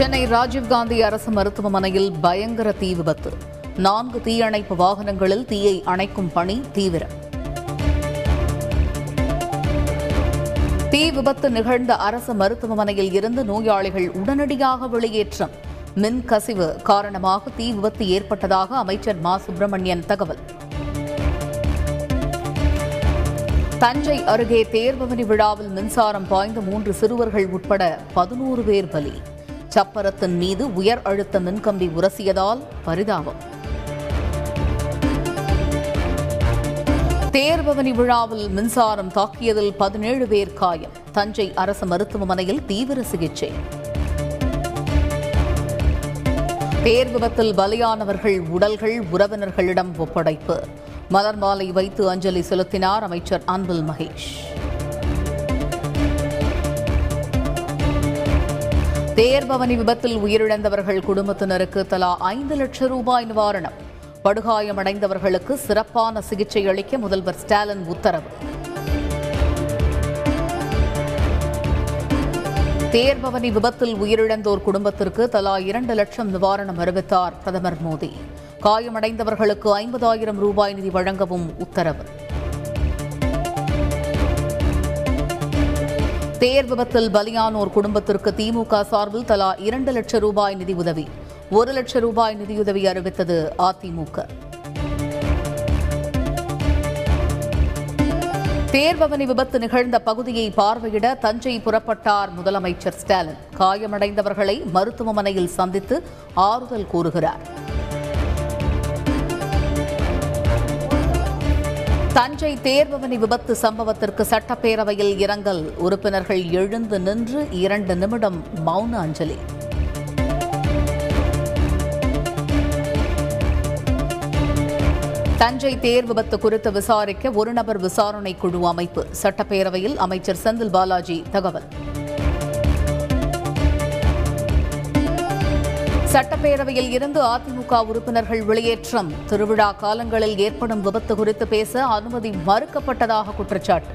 சென்னை ராஜீவ்காந்தி அரசு மருத்துவமனையில் பயங்கர தீ விபத்து. நான்கு தீயணைப்பு வாகனங்களில் தீயை அணைக்கும் பணி தீவிரம். தீ விபத்து நிகழ்ந்த அரசு மருத்துவமனையில் இருந்து நோயாளிகள் உடனடியாக வெளியேற்றம். மின் கசிவு காரணமாக தீ விபத்து ஏற்பட்டதாக அமைச்சர் மா. சுப்பிரமணியன் தகவல். தஞ்சை அருகே தேர்பவனி விழாவில் மின்சாரம் பாய்ந்த மூன்று சிறுவர்கள் உட்பட பதினோரு பேர் பலி. சப்பரத்தின் மீது உயர் அழுத்த மின்கம்பி உரசியதால் பரிதாபம். தேர்பவனி விழாவில் மின்சாரம் தாக்கியதில் பதினேழு பேர் காயம். தஞ்சை அரசு மருத்துவமனையில் தீவிர சிகிச்சை. தேர் விபத்தில் பலியானவர்கள் உடல்கள் உறவினர்களிடம் ஒப்படைப்பு. மலர் மாலை வைத்து அஞ்சலி செலுத்தினார் அமைச்சர் அன்பில் மகேஷ். தேர்பவனி விபத்தில் உயிரிழந்தவர்கள் குடும்பத்தினருக்கு தலா ஐந்து லட்சம் ரூபாய் நிவாரணம். படுகாயமடைந்தவர்களுக்கு சிறப்பான சிகிச்சை அளிக்க முதல்வர் ஸ்டாலின் உத்தரவு. தேர்பவனி விபத்தில் உயிரிழந்தோர் குடும்பத்திற்கு தலா இரண்டு லட்சம் நிவாரணம் அறிவித்தார் பிரதமர் மோடி. காயமடைந்தவர்களுக்கு ஐம்பதாயிரம் ரூபாய் நிதி வழங்கவும் உத்தரவு. தேர் விபத்தில் பலியானோர் குடும்பத்திற்கு திமுக சார்பில் தலா இரண்டு லட்சம் ரூபாய் நிதி உதவி ஒரு லட்சம் ரூபாய் நிதியுதவி அறிவித்தது அதிமுக. தேர்பவனி விபத்து நிகழ்ந்த பகுதியை பார்வையிட தஞ்சை புறப்பட்டார் முதலமைச்சர் ஸ்டாலின். காயமடைந்தவர்களை மருத்துவமனையில் சந்தித்து ஆறுதல் கூறுகிறார். தஞ்சை தேர்பவனி விபத்து சம்பவத்திற்கு சட்டப்பேரவையில் இரங்கல். உறுப்பினர்கள் எழுந்து நின்று இரண்டு நிமிடம் மௌன அஞ்சலி. தஞ்சை தேர் விபத்து குறித்து விசாரிக்க ஒரு நபர் விசாரணை குழு அமைப்பு. சட்டப்பேரவையில் அமைச்சர் செந்தில் பாலாஜி தகவல். சட்டப்பேரவையில் இருந்து அதிமுக உறுப்பினர்கள் வெளியேற்றம். திருவிழா காலங்களில் ஏற்படும் விபத்து குறித்து பேச அனுமதி மறுக்கப்பட்டதாக குற்றச்சாட்டு.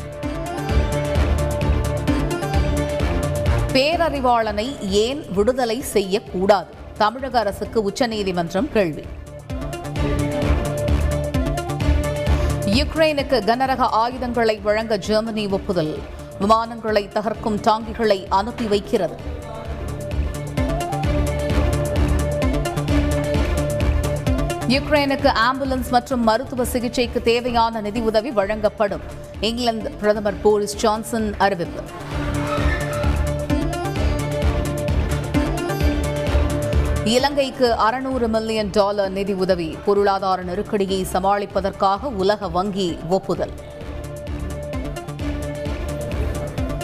பேரறிவாளனை ஏன் விடுதலை செய்யக்கூடாது? தமிழக அரசுக்கு உச்சநீதிமன்றம் கேள்வி. யுக்ரைனுக்கு கனரக ஆயுதங்களை வழங்க ஜெர்மனி ஒப்புதல். விமானங்களை தகர்க்கும் டாங்கிகளை அனுப்பி வைக்கிறது. யுக்ரைனுக்கு ஆம்புலன்ஸ் மற்றும் மருத்துவ சிகிச்சைக்கு தேவையான நிதி உதவி வழங்கப்படும். இங்கிலாந்து பிரதமர் போரிஸ் ஜான்சன் அறிவிப்பு. இலங்கைக்கு அறுநூறு மில்லியன் டாலர் நிதி உதவி பொருளாதார நெருக்கடியை சமாளிப்பதற்காக உலக வங்கி ஒப்புதல்.